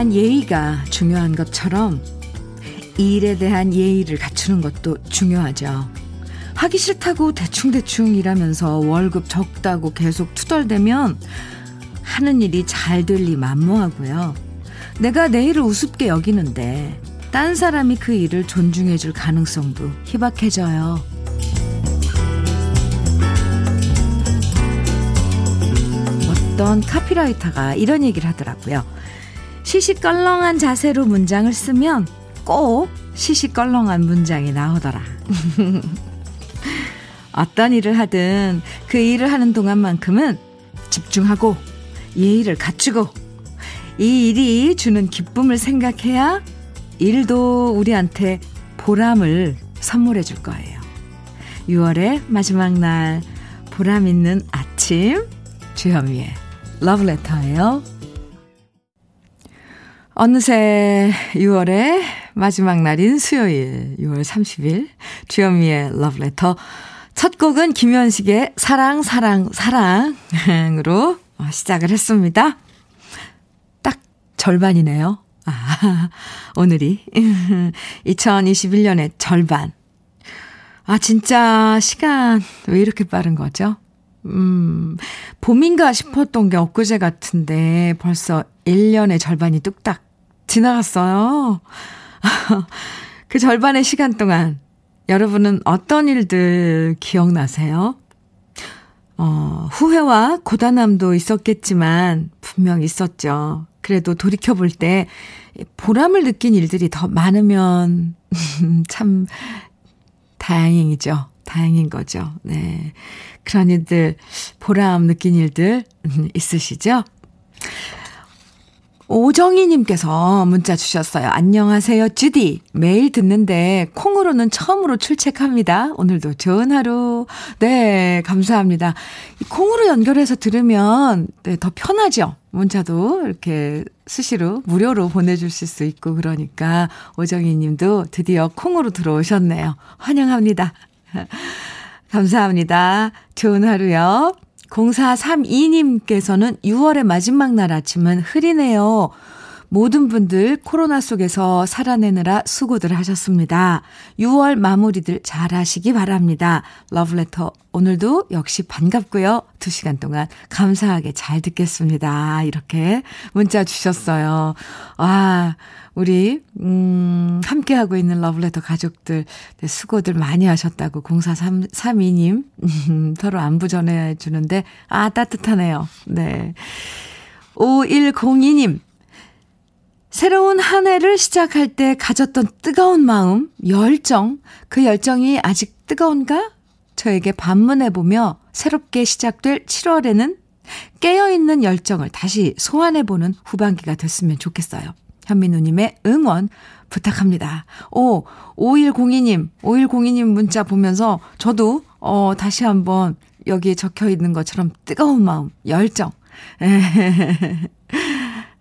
대한 예의가 중요한 것처럼 일에 대한 예의를 갖추는 것도 중요하죠. 하기 싫다고 대충대충 일하면서 월급 적다고 계속 투덜대면 하는 일이 잘 될 리 만무하고요. 내가 내 일을 우습게 여기는데 딴 사람이 그 일을 존중해 줄 가능성도 희박해져요. 어떤 카피라이터가 이런 얘기를 하더라고요. 시시껄렁한 자세로 문장을 쓰면 꼭 시시껄렁한 문장이 나오더라. 어떤 일을 하든 그 일을 하는 동안만큼은 집중하고 예의를 갖추고 이 일이 주는 기쁨을 생각해야 일도 우리한테 보람을 선물해 줄 거예요. 6월의 마지막 날 보람 있는 아침 주현미의 러브레터예요. 어느새 6월의 마지막 날인 수요일 6월 30일 주현미의 러브레터 첫 곡은 김현식의 사랑 사랑 사랑으로 시작을 했습니다. 딱 절반이네요. 아, 오늘이 2021년의 절반. 아, 진짜 시간 왜 이렇게 빠른 거죠? 음, 봄인가 싶었던 게 엊그제 같은데 벌써 1년의 절반이 뚝딱 지나갔어요. 그 절반의 시간 동안 여러분은 어떤 일들 기억나세요? 어, 후회와 고단함도 있었겠지만 분명 있었죠. 그래도 돌이켜볼 때 보람을 느낀 일들이 더 많으면 참 다행이죠. 다행인 거죠. 네. 그런 일들, 보람 느낀 일들 있으시죠? 오정희님께서 문자 주셨어요. 안녕하세요, 주디. 매일 듣는데 콩으로는 처음으로 출첵합니다. 오늘도 좋은 하루. 네, 감사합니다. 콩으로 연결해서 들으면 네, 더 편하죠. 문자도 이렇게 수시로 무료로 보내주실 수 있고 그러니까 오정희 님도 드디어 콩으로 들어오셨네요. 환영합니다. 감사합니다. 좋은 하루요. 0432님께서는 6월의 마지막 날 아침은 흐리네요. 모든 분들 코로나 속에서 살아내느라 수고들 하셨습니다. 6월 마무리들 잘 하시기 바랍니다. 러브레터 오늘도 역시 반갑고요. 2시간 동안 감사하게 잘 듣겠습니다. 이렇게 문자 주셨어요. 와, 우리, 음, 함께 하고 있는 러브레터 가족들, 네, 수고들 많이 하셨다고 0432님, 음, 서로 안부 전해 주는데, 아, 따뜻하네요. 네. 5102님, 새로운 한 해를 시작할 때 가졌던 뜨거운 마음, 열정, 그 열정이 아직 뜨거운가? 저에게 반문해보며 새롭게 시작될 7월에는 깨어있는 열정을 다시 소환해보는 후반기가 됐으면 좋겠어요. 현민우님의 응원 부탁합니다. 오, 5102님, 5102님 문자 보면서 저도, 어, 다시 한번 여기에 적혀 있는 것처럼 뜨거운 마음, 열정.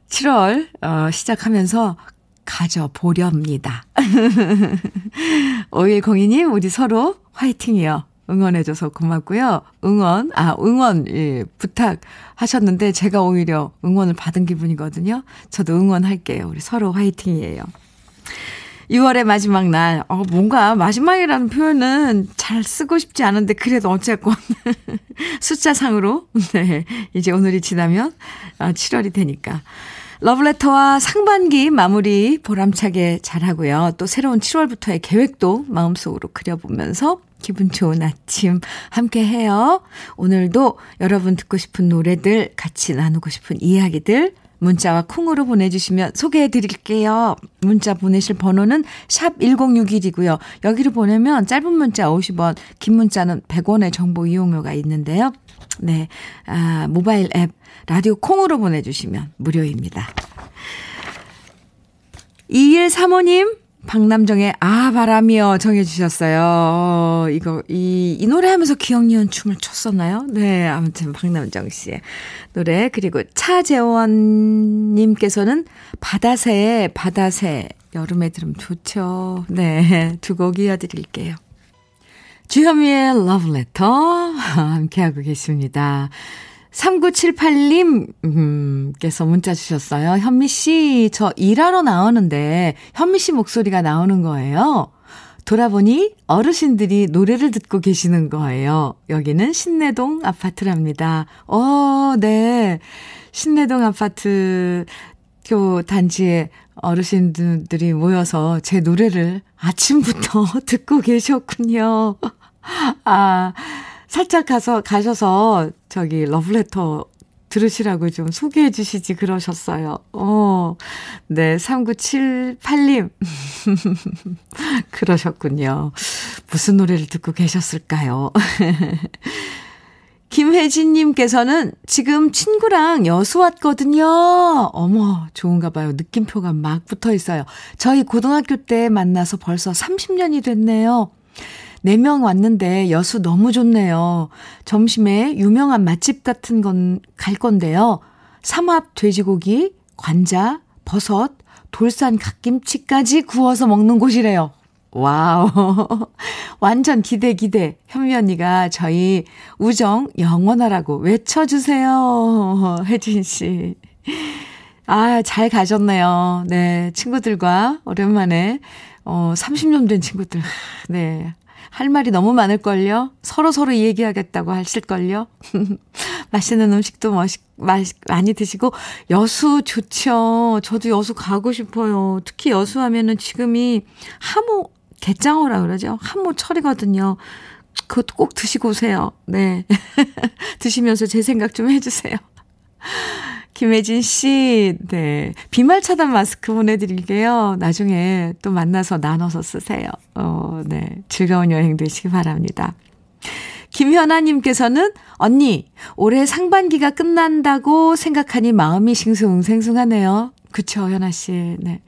7월 어, 시작하면서 가져보렵니다. 5102님, 우리 서로 화이팅이요. 응원해줘서 고맙고요. 응원, 아, 응원, 예, 부탁하셨는데 제가 오히려 응원을 받은 기분이거든요. 저도 응원할게요. 우리 서로 화이팅이에요. 6월의 마지막 날, 어, 뭔가 마지막이라는 표현은 잘 쓰고 싶지 않은데, 그래도 어쨌건, 숫자상으로, 네, 이제 오늘이 지나면, 아, 7월이 되니까. 러브레터와 상반기 마무리 보람차게 잘하고요. 또 새로운 7월부터의 계획도 마음속으로 그려보면서 기분 좋은 아침 함께 해요. 오늘도 여러분 듣고 싶은 노래들, 같이 나누고 싶은 이야기들, 문자와 콩으로 보내주시면 소개해 드릴게요. 문자 보내실 번호는 샵 1061이고요. 여기로 보내면 짧은 문자 50원, 긴 문자는 100원의 정보 이용료가 있는데요. 네, 아, 모바일 앱 라디오 콩으로 보내주시면 무료입니다. 2135님, 박남정의 아, 바람이요. 정해 주셨어요. 어, 이거, 이, 이 노래 하면서 기억니은 춤을 췄었나요? 네, 아무튼 박남정 씨의 노래. 그리고 차재원 님께서는 바다새, 바다새. 여름에 들으면 좋죠. 네, 두 곡 이어 드릴게요. 주현미의 러브레터 함께하고 계십니다. 3978님, 음, 께서 문자 주셨어요. 현미 씨, 저 일하러 나오는데 현미 씨 목소리가 나오는 거예요. 돌아보니 어르신들이 노래를 듣고 계시는 거예요. 여기는 신내동 아파트랍니다. 어, 네. 신내동 아파트 교 단지에 어르신들이 모여서 제 노래를 아침부터 듣고 계셨군요. 아, 살짝 가서, 가셔서 저기 러브레터 들으시라고 좀 소개해 주시지 그러셨어요. 어, 네, 3978님. 그러셨군요. 무슨 노래를 듣고 계셨을까요? 김혜진님께서는 지금 친구랑 여수 왔거든요. 어머, 좋은가 봐요. 느낌표가 막 붙어 있어요. 저희 고등학교 때 만나서 벌써 30년이 됐네요. 4명 왔는데 여수 너무 좋네요. 점심에 유명한 맛집 같은 건 갈 건데요. 삼합 돼지고기, 관자, 버섯, 돌산 갓김치까지 구워서 먹는 곳이래요. Wow. 완전 기대, 기대. 현미 언니가 저희 우정 영원하라고 외쳐주세요. 혜진 씨. 아, 잘 가셨네요. 네. 친구들과 오랜만에, 어, 30년 된 친구들. 네. 할 말이 너무 많을걸요? 서로서로 얘기하겠다고 하실걸요? 맛있는 음식도 멋있, 맛, 많이 드시고, 여수 좋죠. 저도 여수 가고 싶어요. 특히 여수 하면은 지금이 하모, 갯장어라 그러죠. 한모철이거든요. 그것도 꼭 드시고 오세요. 네. 드시면서 제 생각 좀 해주세요. 김혜진 씨, 네. 비말 차단 마스크 보내드릴게요. 나중에 또 만나서 나눠서 쓰세요. 어, 네. 즐거운 여행 되시기 바랍니다. 김현아님께서는 언니, 올해 상반기가 끝난다고 생각하니 마음이 싱숭생숭하네요. 그쵸, 현아 씨. 네.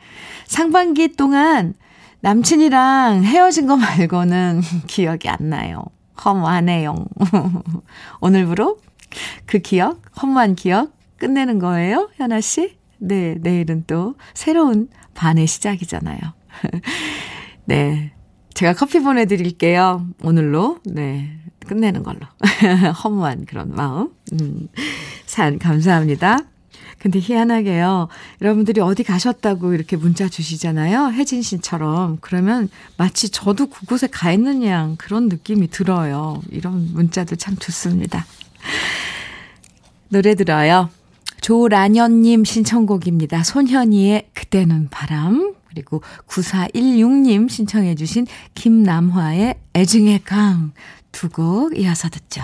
상반기 동안 남친이랑 헤어진 거 말고는 기억이 안 나요. 허무하네요. 오늘부로 그 기억, 허무한 기억 끝내는 거예요, 현아 씨? 네, 내일은 또 새로운 반의 시작이잖아요. 네. 제가 커피 보내드릴게요. 오늘로. 네. 끝내는 걸로. 허무한 그런 마음. 음, 산, 감사합니다. 근데 희한하게요. 여러분들이 어디 가셨다고 이렇게 문자 주시잖아요. 혜진 씨처럼. 그러면 마치 저도 그곳에 가 있는 양 그런 느낌이 들어요. 이런 문자도 참 좋습니다. 노래 들어요. 조란현님 신청곡입니다. 손현이의 그때는 바람. 그리고 9416님 신청해 주신 김남화의 애증의 강 두 곡 이어서 듣죠.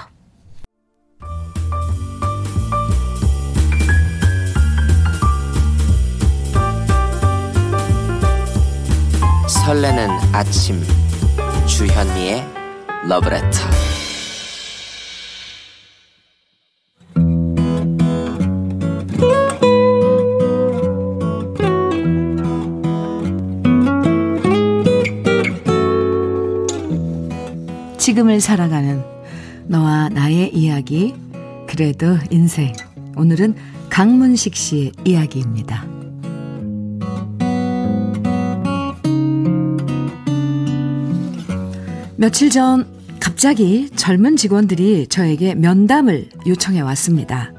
설레는 아침 주현미의 러브레터 지금을 살아가는 너와 나의 이야기 그래도 인생 오늘은 강문식 씨의 이야기입니다. 며칠 전 갑자기 젊은 직원들이 저에게 면담을 요청해 왔습니다.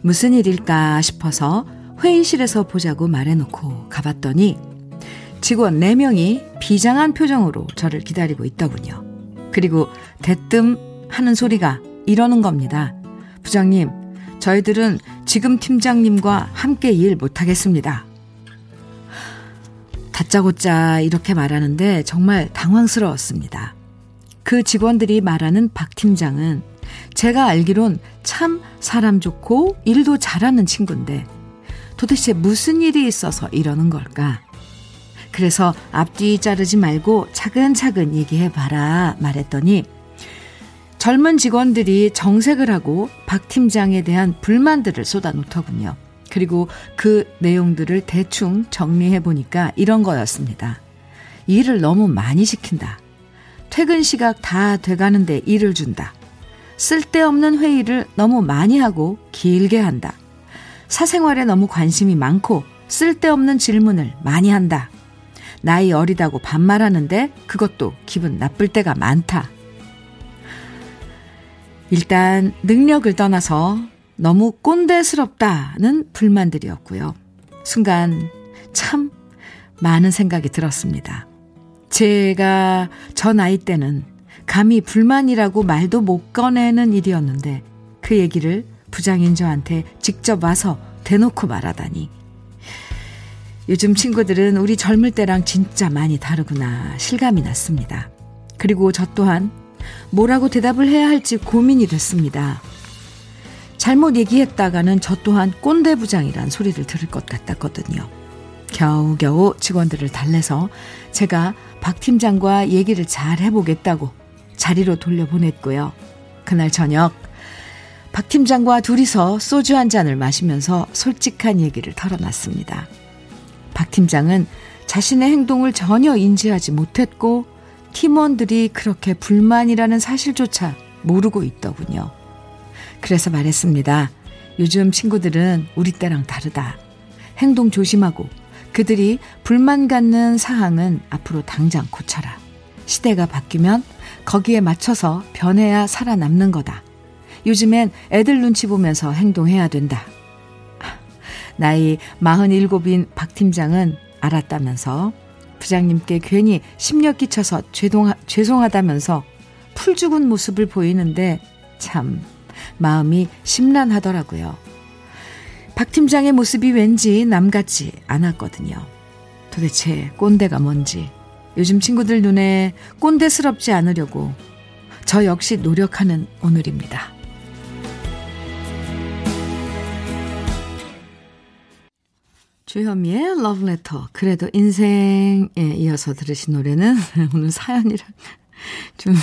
무슨 일일까 싶어서 회의실에서 보자고 말해놓고 가봤더니 직원 4명이 비장한 표정으로 저를 기다리고 있더군요. 그리고 대뜸 하는 소리가 이러는 겁니다. 부장님, 저희들은 지금 팀장님과 함께 일 못하겠습니다. 다짜고짜 이렇게 말하는데 정말 당황스러웠습니다. 그 직원들이 말하는 박 팀장은 제가 알기론 참 사람 좋고 일도 잘하는 친구인데 도대체 무슨 일이 있어서 이러는 걸까? 그래서 앞뒤 자르지 말고 차근차근 얘기해 봐라 말했더니 젊은 직원들이 정색을 하고 박 팀장에 대한 불만들을 쏟아놓더군요. 그리고 그 내용들을 대충 정리해 보니까 이런 거였습니다. 일을 너무 많이 시킨다. 퇴근 시각 다 돼가는데 일을 준다. 쓸데없는 회의를 너무 많이 하고 길게 한다. 사생활에 너무 관심이 많고 쓸데없는 질문을 많이 한다. 나이 어리다고 반말하는데 그것도 기분 나쁠 때가 많다. 일단 능력을 떠나서 너무 꼰대스럽다는 불만들이었고요. 순간 참 많은 생각이 들었습니다. 제가 저 나이 때는 감히 불만이라고 말도 못 꺼내는 일이었는데 그 얘기를 부장인 저한테 직접 와서 대놓고 말하다니. 요즘 친구들은 우리 젊을 때랑 진짜 많이 다르구나 실감이 났습니다. 그리고 저 또한 뭐라고 대답을 해야 할지 고민이 됐습니다. 잘못 얘기했다가는 저 또한 꼰대 부장이란 소리를 들을 것 같았거든요. 겨우겨우 직원들을 달래서 제가 박 팀장과 얘기를 잘 해보겠다고 자리로 돌려보냈고요. 그날 저녁 박 팀장과 둘이서 소주 한 잔을 마시면서 솔직한 얘기를 털어놨습니다. 박 팀장은 자신의 행동을 전혀 인지하지 못했고 팀원들이 그렇게 불만이라는 사실조차 모르고 있더군요. 그래서 말했습니다. 요즘 친구들은 우리 때랑 다르다. 행동 조심하고 그들이 불만 갖는 사항은 앞으로 당장 고쳐라. 시대가 바뀌면 거기에 맞춰서 변해야 살아남는 거다. 요즘엔 애들 눈치 보면서 행동해야 된다. 나이 47인 박 팀장은 알았다면서 부장님께 괜히 심력 끼쳐서 죄송하, 죄송하다면서 풀 죽은 모습을 보이는데 참 마음이 심란하더라고요. 박 팀장의 모습이 왠지 남 같지 않았거든요. 도대체 꼰대가 뭔지 요즘 친구들 눈에 꼰대스럽지 않으려고 저 역시 노력하는 오늘입니다. 주현미의 러브레터 그래도 인생에 이어서 들으신 노래는 오늘 사연이랑 좀,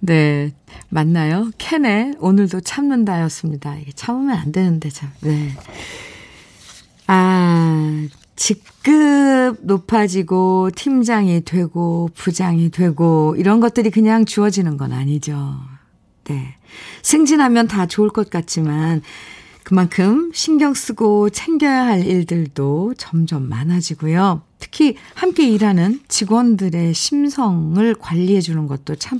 네, 맞나요? 캔에 오늘도 참는다 였습니다. 이게 참으면 안 되는데, 참, 네. 아, 직급 높아지고, 팀장이 되고, 부장이 되고, 이런 것들이 그냥 주어지는 건 아니죠. 네. 승진하면 다 좋을 것 같지만, 그만큼 신경 쓰고 챙겨야 할 일들도 점점 많아지고요. 특히 함께 일하는 직원들의 심성을 관리해 주는 것도 참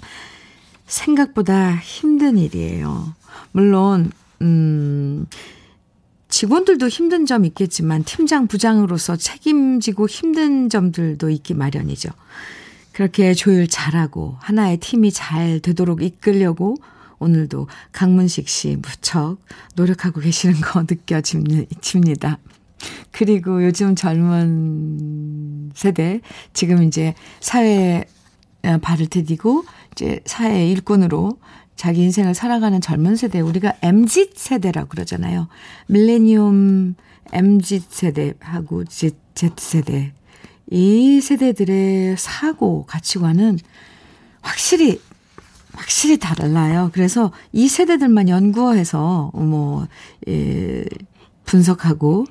생각보다 힘든 일이에요. 물론, 음, 직원들도 힘든 점 있겠지만 팀장, 부장으로서 책임지고 힘든 점들도 있기 마련이죠. 그렇게 조율 잘하고 하나의 팀이 잘 되도록 이끌려고 오늘도 강문식 씨 무척 노력하고 계시는 거 느껴집니다. 그리고 요즘 젊은 세대, 지금 이제 사회에 어, 발을 디디고 이제 사회 일꾼으로 자기 인생을 살아가는 젊은 세대, 우리가 MZ 세대라고 그러잖아요. 밀레니엄 MZ 세대하고 Z 세대. 이 세대들의 사고, 가치관은 확실히, 확실히 달라요. 그래서 이 세대들만 연구해서, 뭐, 예, 분석하고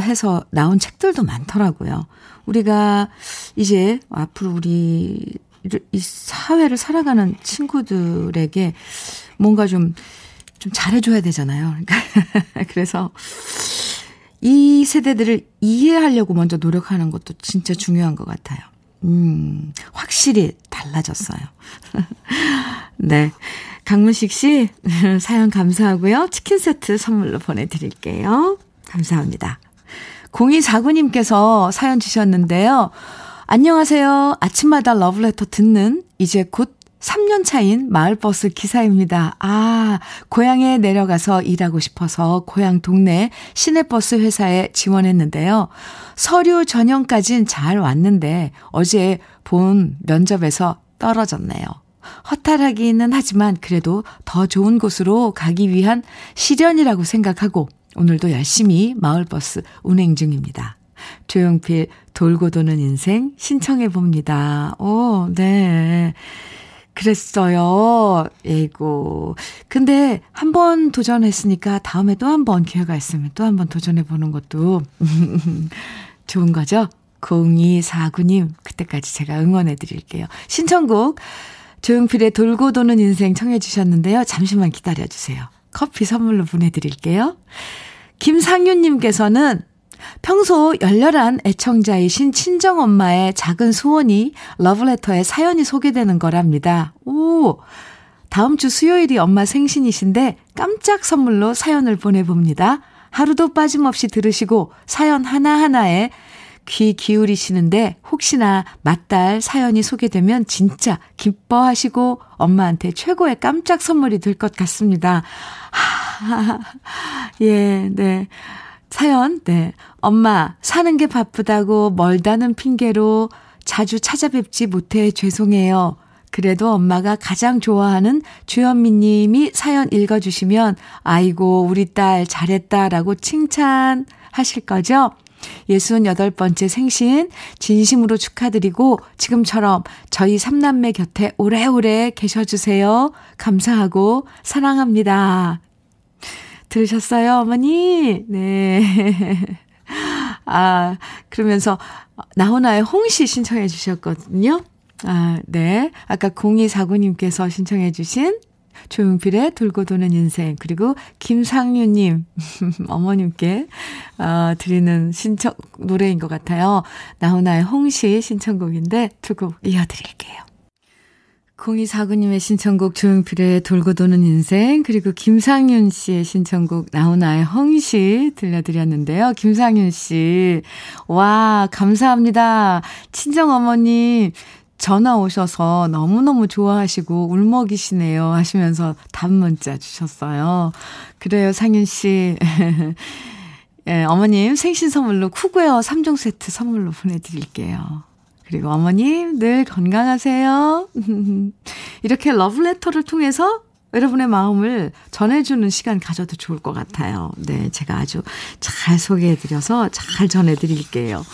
해서 나온 책들도 많더라고요. 우리가 이제 앞으로 우리 이 사회를 살아가는 친구들에게 뭔가 좀, 좀 잘해줘야 되잖아요. 그래서 이 세대들을 이해하려고 먼저 노력하는 것도 진짜 중요한 것 같아요. 음, 확실히 달라졌어요. 네. 강문식 씨, 사연 감사하고요. 치킨 세트 선물로 보내드릴게요. 감사합니다. 0249님께서 사연 주셨는데요. 안녕하세요. 아침마다 러브레터 듣는 이제 곧 3년 차인 마을버스 기사입니다. 아, 고향에 내려가서 일하고 싶어서 고향 동네 시내버스 회사에 지원했는데요. 서류 전형까진 잘 왔는데 어제 본 면접에서 떨어졌네요. 허탈하기는 하지만 그래도 더 좋은 곳으로 가기 위한 시련이라고 생각하고 오늘도 열심히 마을버스 운행 중입니다. 조용필 돌고 도는 인생 신청해 봅니다. 오, 네. 그랬어요. 예고. 근데 한 번 도전했으니까 다음에 또 한 번 기회가 있으면 또 한 번 도전해 보는 것도 좋은 거죠? 0249님, 그때까지 제가 응원해 드릴게요. 신청곡 조용필의 돌고 도는 인생 청해 주셨는데요. 잠시만 기다려 주세요. 커피 선물로 보내드릴게요. 김상윤님께서는 평소 열렬한 애청자이신 친정엄마의 작은 소원이 러브레터에 사연이 소개되는 거랍니다. 오! 다음 주 수요일이 엄마 생신이신데 깜짝 선물로 사연을 보내봅니다. 하루도 빠짐없이 들으시고 사연 하나하나에 귀 기울이시는데 혹시나 맏딸 사연이 소개되면 진짜 기뻐하시고 엄마한테 최고의 깜짝 선물이 될 것 같습니다. 하, 예, 네. 사연, 네. 엄마, 사는 게 바쁘다고 멀다는 핑계로 자주 찾아뵙지 못해 죄송해요. 그래도 엄마가 가장 좋아하는 주현미 님이 사연 읽어주시면, 아이고, 우리 딸 잘했다라고 칭찬하실 거죠? 68번째 생신 진심으로 축하드리고 지금처럼 저희 삼남매 곁에 오래오래 계셔주세요. 감사하고 사랑합니다. 들으셨어요, 어머니? 네. 아, 그러면서 나훈아의 홍시 신청해 주셨거든요. 아, 네. 아까 0249님께서 신청해 주신 조용필의 돌고 도는 인생 그리고 김상윤님 어머님께 어, 드리는 신청 노래인 것 같아요. 나훈아의 홍시 신청곡인데 두 곡 이어드릴게요. 0249님의 신청곡 조용필의 돌고 도는 인생 그리고 김상윤 씨의 신청곡 나훈아의 홍시 들려드렸는데요. 김상윤 씨. 와 감사합니다. 친정 어머님 전화 오셔서 너무너무 좋아하시고 울먹이시네요 하시면서 단문자 주셨어요. 그래요, 상윤 씨. 예, 어머님 생신 선물로 쿠구웨어 3종 세트 선물로 보내드릴게요. 그리고 어머님 늘 건강하세요. 이렇게 러브레터를 통해서 여러분의 마음을 전해주는 시간 가져도 좋을 것 같아요. 네, 제가 아주 잘 소개해드려서 잘 전해드릴게요.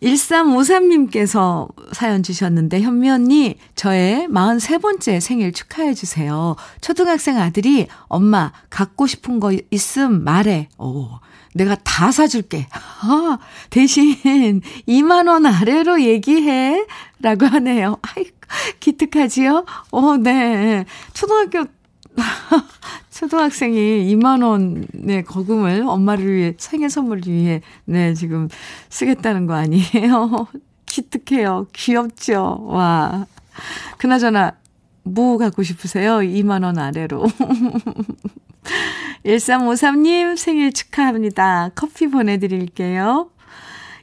1353님께서 사연 주셨는데, 현미 언니, 저의 43번째 생일 축하해주세요. 초등학생 아들이 엄마, 갖고 싶은 거 있음 말해. 오, 내가 다 사줄게. 아, 대신 2만원 아래로 얘기해. 라고 하네요. 아이, 기특하지요? 어, 네. 초등학교 초등학생이 2만 원의 거금을 엄마를 위해 생일 선물을 위해 네 지금 쓰겠다는 거 아니에요? 기특해요. 귀엽죠. 와. 그나저나 뭐 갖고 싶으세요? 2만 원 아래로. 1353님 생일 축하합니다. 커피 보내드릴게요.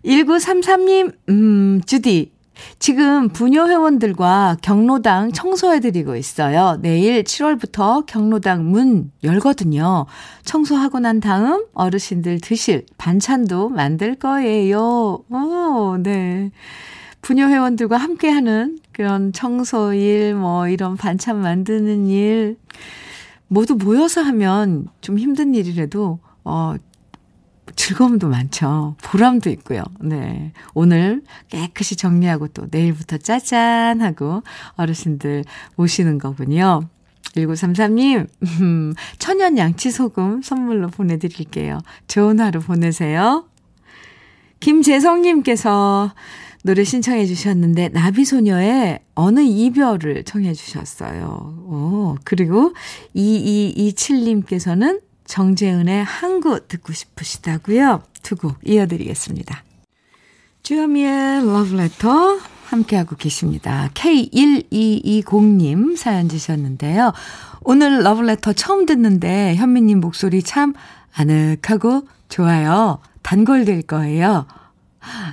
1933님, 음, 주디. 지금 부녀 회원들과 경로당 청소해드리고 있어요. 내일 7월부터 경로당 문 열거든요. 청소하고 난 다음 어르신들 드실 반찬도 만들 거예요. 오, 네. 부녀 회원들과 함께하는 그런 청소일, 뭐 이런 반찬 만드는 일, 모두 모여서 하면 좀 힘든 일이라도, 어, 즐거움도 많죠. 보람도 있고요. 네. 오늘 깨끗이 정리하고 또 내일부터 짜잔 하고 어르신들 모시는 거군요. 1933님, 음, 천연 양치 소금 선물로 보내드릴게요. 좋은 하루 보내세요. 김재성님께서 노래 신청해 주셨는데, 나비소녀의 어느 이별을 청해 주셨어요. 오, 그리고 2227님께서는 정재은의 항구 듣고 싶으시다고요? 두 곡 이어드리겠습니다. 주현미의 러브레터 함께하고 계십니다. K1220님 사연 주셨는데요. 오늘 러브레터 처음 듣는데 현미님 목소리 참 아늑하고 좋아요. 단골 될 거예요.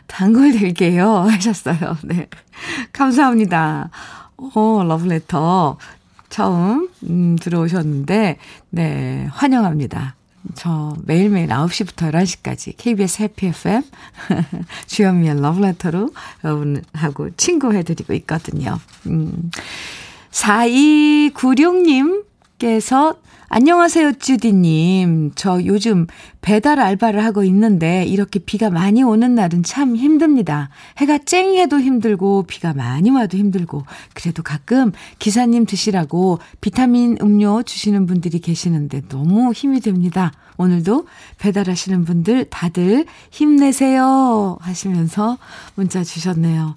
단골될게요. 하셨어요. 네. 감사합니다. 어, 러브레터. 처음 음, 들어오셨는데 네 환영합니다. 저 매일매일 9시부터 11시까지 KBS 해피 FM 주현미의 러브레터로 여러분하고 친구해드리고 있거든요. 음. 4296님 께서 안녕하세요, 주디님. 저 요즘 배달 알바를 하고 있는데 이렇게 비가 많이 오는 날은 참 힘듭니다. 해가 쨍해도 힘들고 비가 많이 와도 힘들고 그래도 가끔 기사님 드시라고 비타민 음료 주시는 분들이 계시는데 너무 힘이 됩니다. 오늘도 배달하시는 분들 다들 힘내세요 하시면서 문자 주셨네요.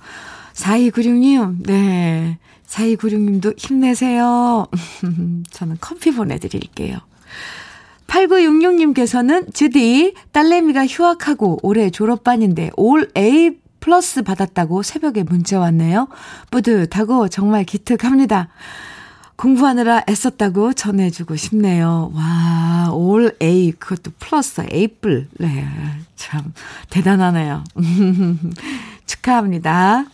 4296님, 네. 4296님도 힘내세요. 저는 커피 보내드릴게요. 8966님께서는 주디, 딸내미가 휴학하고 올해 졸업반인데 올 A 플러스 받았다고 새벽에 문자 왔네요. 뿌듯하고 정말 기특합니다. 공부하느라 애썼다고 전해주고 싶네요. 와, 올 A, 그것도 플러스 A뿔. 네, 참, 대단하네요. 축하합니다.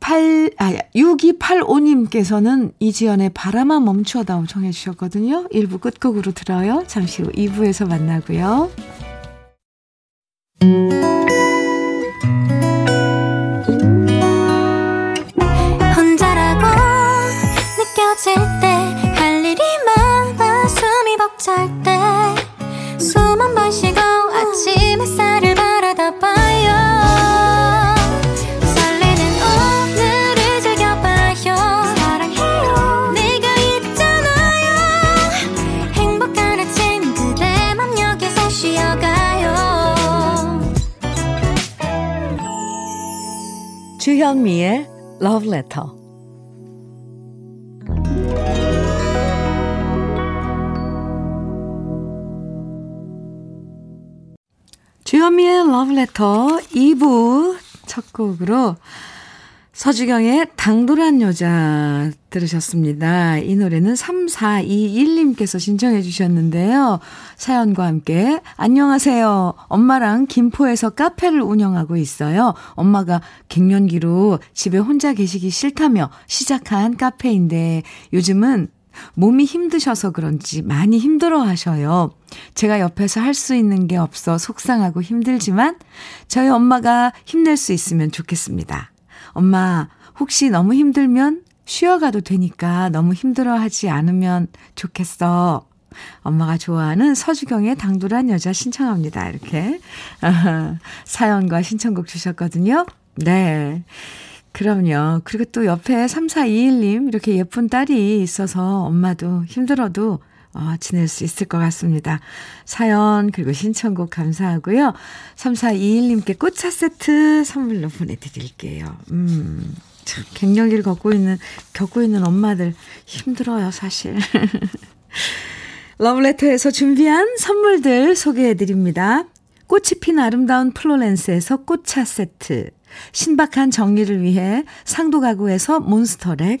8, 아, 6285님께서는 이지연의 바람아 멈추어다오 정해주셨거든요. 1부 끝곡으로 들어요. 잠시 후 2부에서 만나고요. Letter. 주현미의 Letter 2부 첫 곡으로 서주경의 당돌한 여자 들으셨습니다. 이 노래는 3421님께서 신청해 주셨는데요. 사연과 함께 안녕하세요. 엄마랑 김포에서 카페를 운영하고 있어요. 엄마가 갱년기로 집에 혼자 계시기 싫다며 시작한 카페인데 요즘은 몸이 힘드셔서 그런지 많이 힘들어 하셔요. 제가 옆에서 할 수 있는 게 없어 속상하고 힘들지만 저희 엄마가 힘낼 수 있으면 좋겠습니다. 엄마, 혹시 너무 힘들면 쉬어가도 되니까 너무 힘들어 하지 않으면 좋겠어. 엄마가 좋아하는 서주경의 당돌한 여자 신청합니다. 이렇게 사연과 신청곡 주셨거든요. 네. 그럼요. 그리고 또 옆에 3421님 이렇게 예쁜 딸이 있어서 엄마도 힘들어도 어, 지낼 수 있을 것 같습니다. 사연 그리고 신청곡 감사하고요. 3421님께 꽃차 세트 선물로 보내드릴게요. 음, 참 갱년기를 겪고 있는 겪고 있는 엄마들 힘들어요 사실. 러브레터에서 준비한 선물들 소개해드립니다. 꽃이 핀 아름다운 플로렌스에서 꽃차 세트, 신박한 정리를 위해 상도 가구에서 몬스터렉,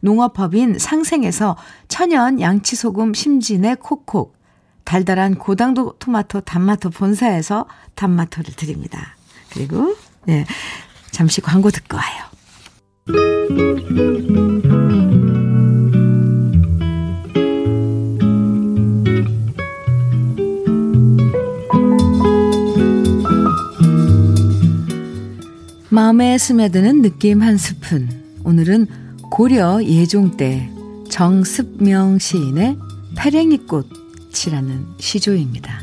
농업법인 상생에서 천연 양치소금 심진의 콕콕, 달달한 고당도 토마토 단마토 본사에서 단마토를 드립니다. 그리고 네, 잠시 광고 듣고 와요. 마음에 스며드는 느낌 한 스푼. 오늘은 고려 예종 때 정습명 시인의 페랭이꽃이라는 시조입니다.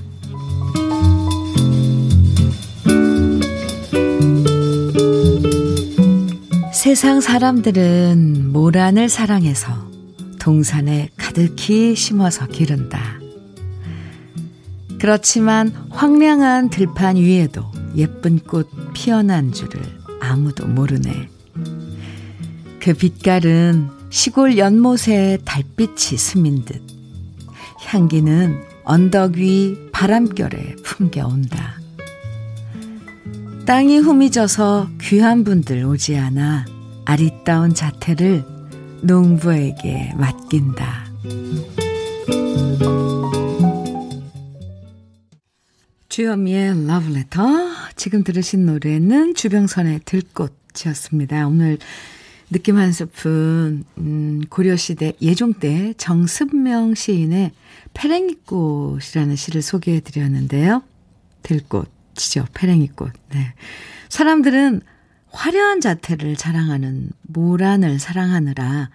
세상 사람들은 모란을 사랑해서 동산에 가득히 심어서 기른다. 그렇지만 황량한 들판 위에도 예쁜 꽃 피어난 줄을 아무도 모르네. 그 빛깔은 시골 연못에 달빛이 스민 듯. 향기는 언덕 위 바람결에 풍겨온다. 땅이 후미져서 귀한 분들 오지 않아 아리따운 자태를 농부에게 맡긴다. 주현미의 러브레터. 지금 들으신 노래는 주병선의 들꽃이었습니다. 오늘 느낌 한 스푼, 음, 고려시대 예종 때 정습명 시인의 페랭이꽃이라는 시를 소개해 드렸는데요. 들꽃이죠. 페랭이꽃. 네. 사람들은 화려한 자태를 자랑하는 모란을 사랑하느라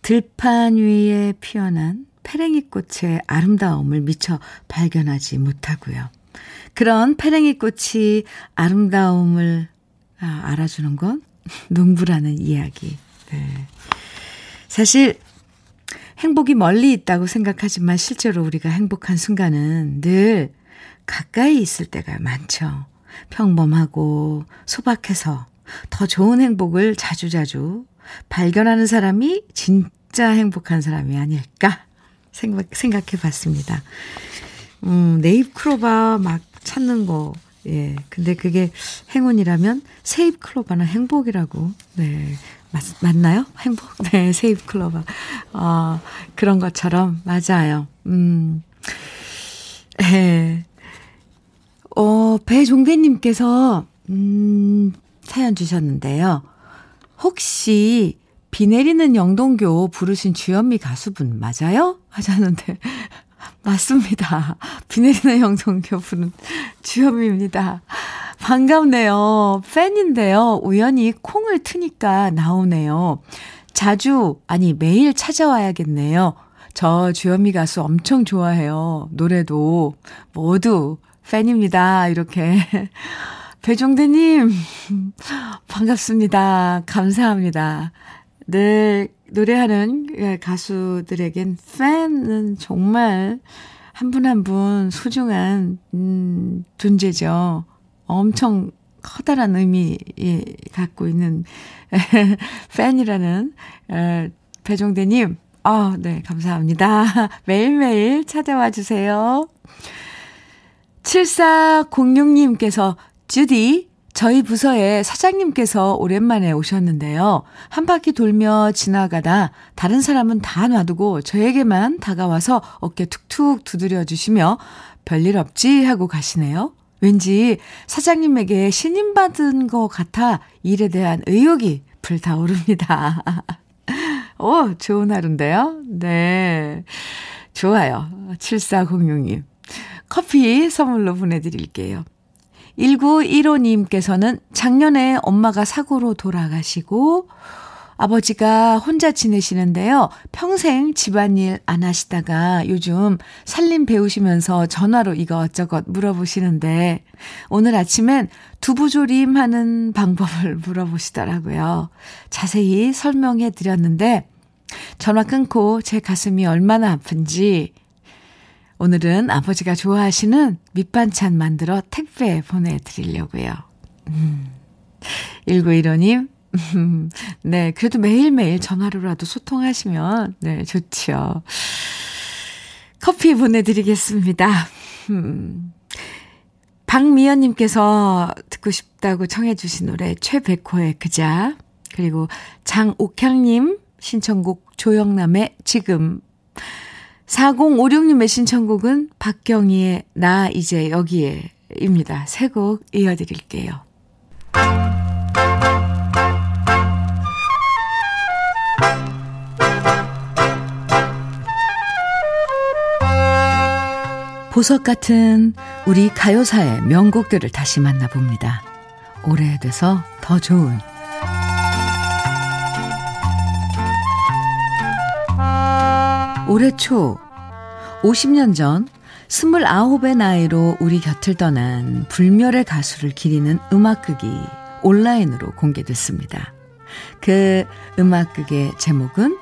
들판 위에 피어난 페랭이꽃의 아름다움을 미처 발견하지 못하고요. 그런 페랭이꽃이 아름다움을 아, 알아주는 건 농부라는 이야기. 네. 사실 행복이 멀리 있다고 생각하지만 실제로 우리가 행복한 순간은 늘 가까이 있을 때가 많죠. 평범하고 소박해서 더 좋은 행복을 자주자주 발견하는 사람이 진짜 행복한 사람이 아닐까 생각, 생각해 봤습니다. 음, 네잎클로바 막 찾는 거, 예. 근데 그게 행운이라면 세잎클로바는 행복이라고, 네. 맞, 맞나요? 행복? 네, 세잎클로바. 어, 그런 것처럼, 맞아요. 음, 예. 어, 배종대 님께서, 음, 사연 주셨는데요. 혹시 비 내리는 영동교 부르신 주현미 가수분 맞아요? 하셨는데, 맞습니다. 비 내리는 영동교 부른 주현미입니다. 반갑네요. 팬인데요. 우연히 콩을 트니까 나오네요. 자주, 아니, 매일 찾아와야겠네요. 저 주현미 가수 엄청 좋아해요. 노래도 모두 팬입니다. 이렇게. 배종대님, 반갑습니다. 감사합니다. 늘 노래하는 가수들에겐 팬은 정말 한분 한분 소중한, 음, 존재죠. 엄청 커다란 의미 갖고 있는 팬이라는 배종대님, 아, 네, 감사합니다. 매일매일 찾아와 주세요. 7406님께서 주디, 저희 부서에 사장님께서 오랜만에 오셨는데요. 한 바퀴 돌며 지나가다 다른 사람은 다 놔두고 저에게만 다가와서 어깨 툭툭 두드려 주시며 별일 없지 하고 가시네요. 왠지 사장님에게 신임받은 것 같아 일에 대한 의욕이 불타오릅니다. 오, 좋은 하루인데요? 네. 좋아요. 7406님. 커피 선물로 보내드릴게요. 1915님께서는 작년에 엄마가 사고로 돌아가시고 아버지가 혼자 지내시는데요. 평생 집안일 안 하시다가 요즘 살림 배우시면서 전화로 이것저것 물어보시는데 오늘 아침엔 두부조림 하는 방법을 물어보시더라고요. 자세히 설명해 드렸는데 전화 끊고 제 가슴이 얼마나 아픈지 오늘은 아버지가 좋아하시는 밑반찬 만들어 택배 보내드리려고요. 음. 1915님, 네, 그래도 매일매일 전화로라도 소통하시면, 네, 좋죠. 커피 보내드리겠습니다. 음. 박미연님께서 듣고 싶다고 청해주신 노래 최백호의 그자, 그리고 장옥향님 신청곡 조영남의 지금 4056님의 신청곡은 박경희의 나 이제 여기에 입니다. 새 곡 이어드릴게요. 보석 같은 우리 가요사의 명곡들을 다시 만나봅니다. 오래돼서 더 좋은 올해 초 50년 전 29의 나이로 우리 곁을 떠난 불멸의 가수를 기리는 음악극이 온라인으로 공개됐습니다. 그 음악극의 제목은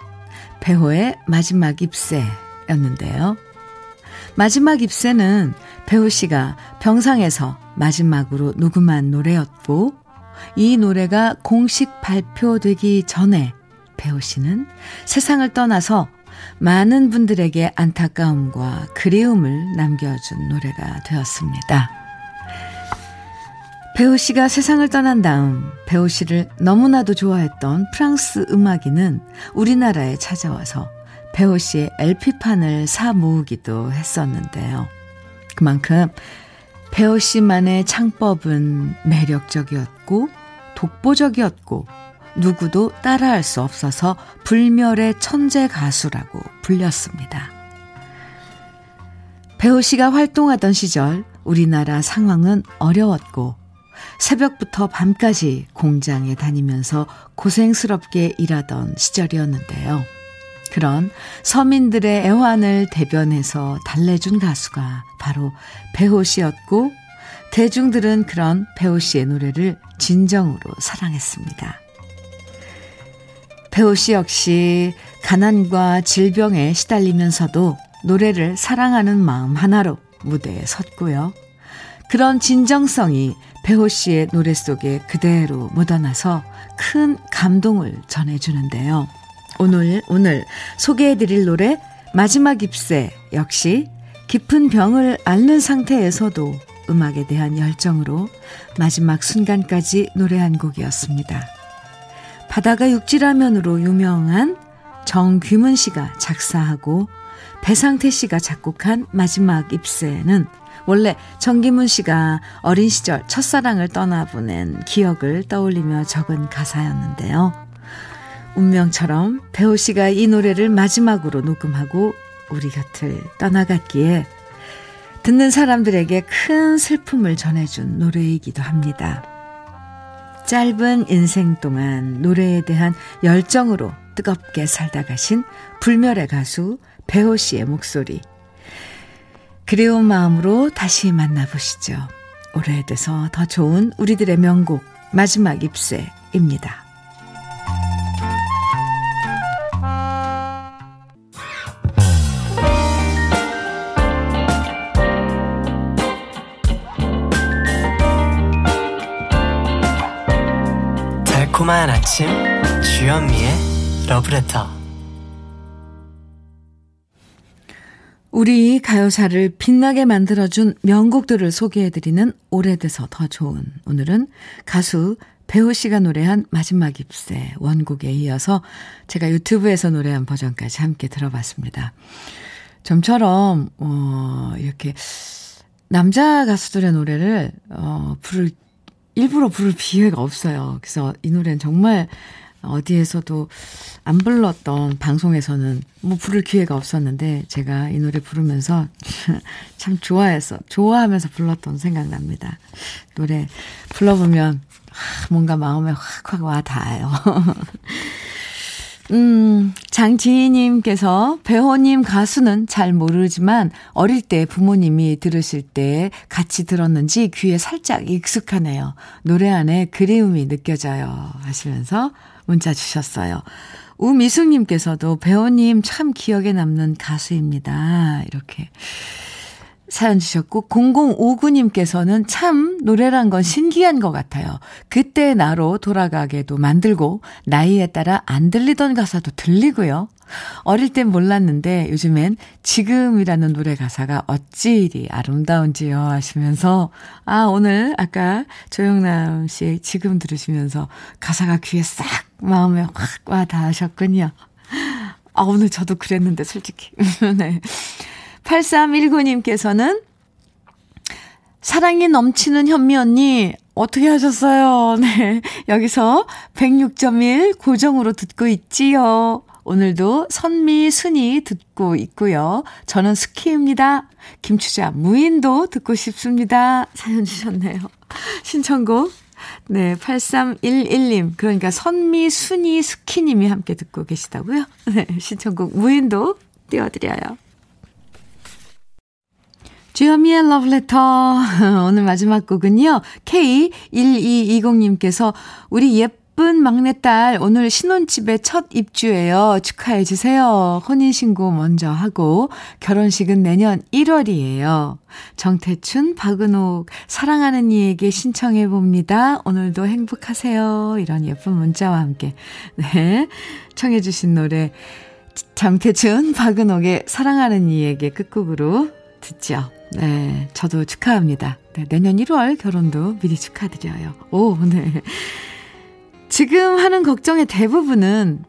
배호의 마지막 입새였는데요. 마지막 입새는 배우 씨가 병상에서 마지막으로 녹음한 노래였고, 이 노래가 공식 발표되기 전에 배우 씨는 세상을 떠나서 많은 분들에게 안타까움과 그리움을 남겨준 노래가 되었습니다. 배우 씨가 세상을 떠난 다음 배우 씨를 너무나도 좋아했던 프랑스 음악인은 우리나라에 찾아와서 배우 씨의 LP판을 사 모으기도 했었는데요. 그만큼 배우 씨만의 창법은 매력적이었고 독보적이었고 누구도 따라할 수 없어서 불멸의 천재 가수라고 불렸습니다. 배우 씨가 활동하던 시절 우리나라 상황은 어려웠고 새벽부터 밤까지 공장에 다니면서 고생스럽게 일하던 시절이었는데요. 그런 서민들의 애환을 대변해서 달래준 가수가 바로 배우 씨였고 대중들은 그런 배우 씨의 노래를 진정으로 사랑했습니다. 배우 씨 역시 가난과 질병에 시달리면서도 노래를 사랑하는 마음 하나로 무대에 섰고요. 그런 진정성이 배호 씨의 노래 속에 그대로 묻어나서 큰 감동을 전해주는데요. 오늘, 오늘 소개해드릴 노래 마지막 잎새 역시 깊은 병을 앓는 상태에서도 음악에 대한 열정으로 마지막 순간까지 노래한 곡이었습니다. 바다가 육지라면으로 유명한 정귀문 씨가 작사하고 배상태 씨가 작곡한 마지막 잎새는 원래 정기문 씨가 어린 시절 첫사랑을 떠나보낸 기억을 떠올리며 적은 가사였는데요. 운명처럼 배우 씨가 이 노래를 마지막으로 녹음하고 우리 곁을 떠나갔기에 듣는 사람들에게 큰 슬픔을 전해준 노래이기도 합니다. 짧은 인생 동안 노래에 대한 열정으로 뜨겁게 살다 가신 불멸의 가수 배호 씨의 목소리. 그리운 마음으로 다시 만나보시죠. 오래돼서 더 좋은 우리들의 명곡 마지막 입새입니다. 달콤한 아침 주현미의 러브레터 우리 가요사를 빛나게 만들어준 명곡들을 소개해드리는 오래돼서 더 좋은 오늘은 가수 배우 씨가 노래한 마지막 잎새 원곡에 이어서 제가 유튜브에서 노래한 버전까지 함께 들어봤습니다. 좀처럼 어 이렇게 남자 가수들의 노래를 어 부를 일부러 부를 기회가 없어요. 그래서 이 노래는 정말 어디에서도 안 불렀던 방송에서는 뭐 부를 기회가 없었는데 제가 이 노래 부르면서 참 좋아해서 좋아하면서 불렀던 생각납니다. 노래 불러보면 뭔가 마음에 확확 와 닿아요. 음, 장지희님께서 배호님 가수는 잘 모르지만 어릴 때 부모님이 들으실 때 같이 들었는지 귀에 살짝 익숙하네요. 노래 안에 그리움이 느껴져요. 하시면서 문자 주셨어요. 우미숙님께서도 배우님 참 기억에 남는 가수입니다. 이렇게 사연 주셨고 0059님께서는 참 노래란 건 신기한 것 같아요. 그때 나로 돌아가게도 만들고 나이에 따라 안 들리던 가사도 들리고요. 어릴 땐 몰랐는데 요즘엔 지금이라는 노래 가사가 어찌 이리 아름다운지요 하시면서 아 오늘 아까 조영남 씨의 지금 들으시면서 가사가 귀에 싹 마음에 확 와 닿으셨군요. 아 오늘 저도 그랬는데 솔직히 네. 8319님께서는 사랑이 넘치는 현미 언니, 어떻게 하셨어요? 네. 여기서 106.1 고정으로 듣고 있지요. 오늘도 선미, 순이 듣고 있고요. 저는 스키입니다. 김추자, 무인도 듣고 싶습니다. 사연 주셨네요. 신청곡. 네, 8311님. 그러니까 선미, 순이, 스키님이 함께 듣고 계시다고요? 네, 신청곡 무인도 띄워드려요. 주현미의 러브레터. 오늘 마지막 곡은요. K1220님께서 우리 예쁜 막내딸 오늘 신혼집에 첫 입주예요. 축하해 주세요. 혼인신고 먼저 하고 결혼식은 내년 1월이에요. 정태춘, 박은옥, 사랑하는 이에게 신청해 봅니다. 오늘도 행복하세요. 이런 예쁜 문자와 함께. 네. 청해 주신 노래. 정태춘, 박은옥의 사랑하는 이에게 끝곡으로 듣죠. 네, 저도 축하합니다. 네, 내년 1월 결혼도 미리 축하드려요. 오, 네. 지금 하는 걱정의 대부분은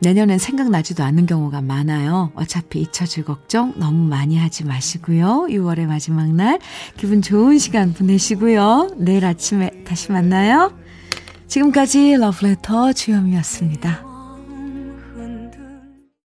내년엔 생각나지도 않는 경우가 많아요. 어차피 잊혀질 걱정 너무 많이 하지 마시고요. 6월의 마지막 날 기분 좋은 시간 보내시고요. 내일 아침에 다시 만나요. 지금까지 러브레터 주현미였습니다.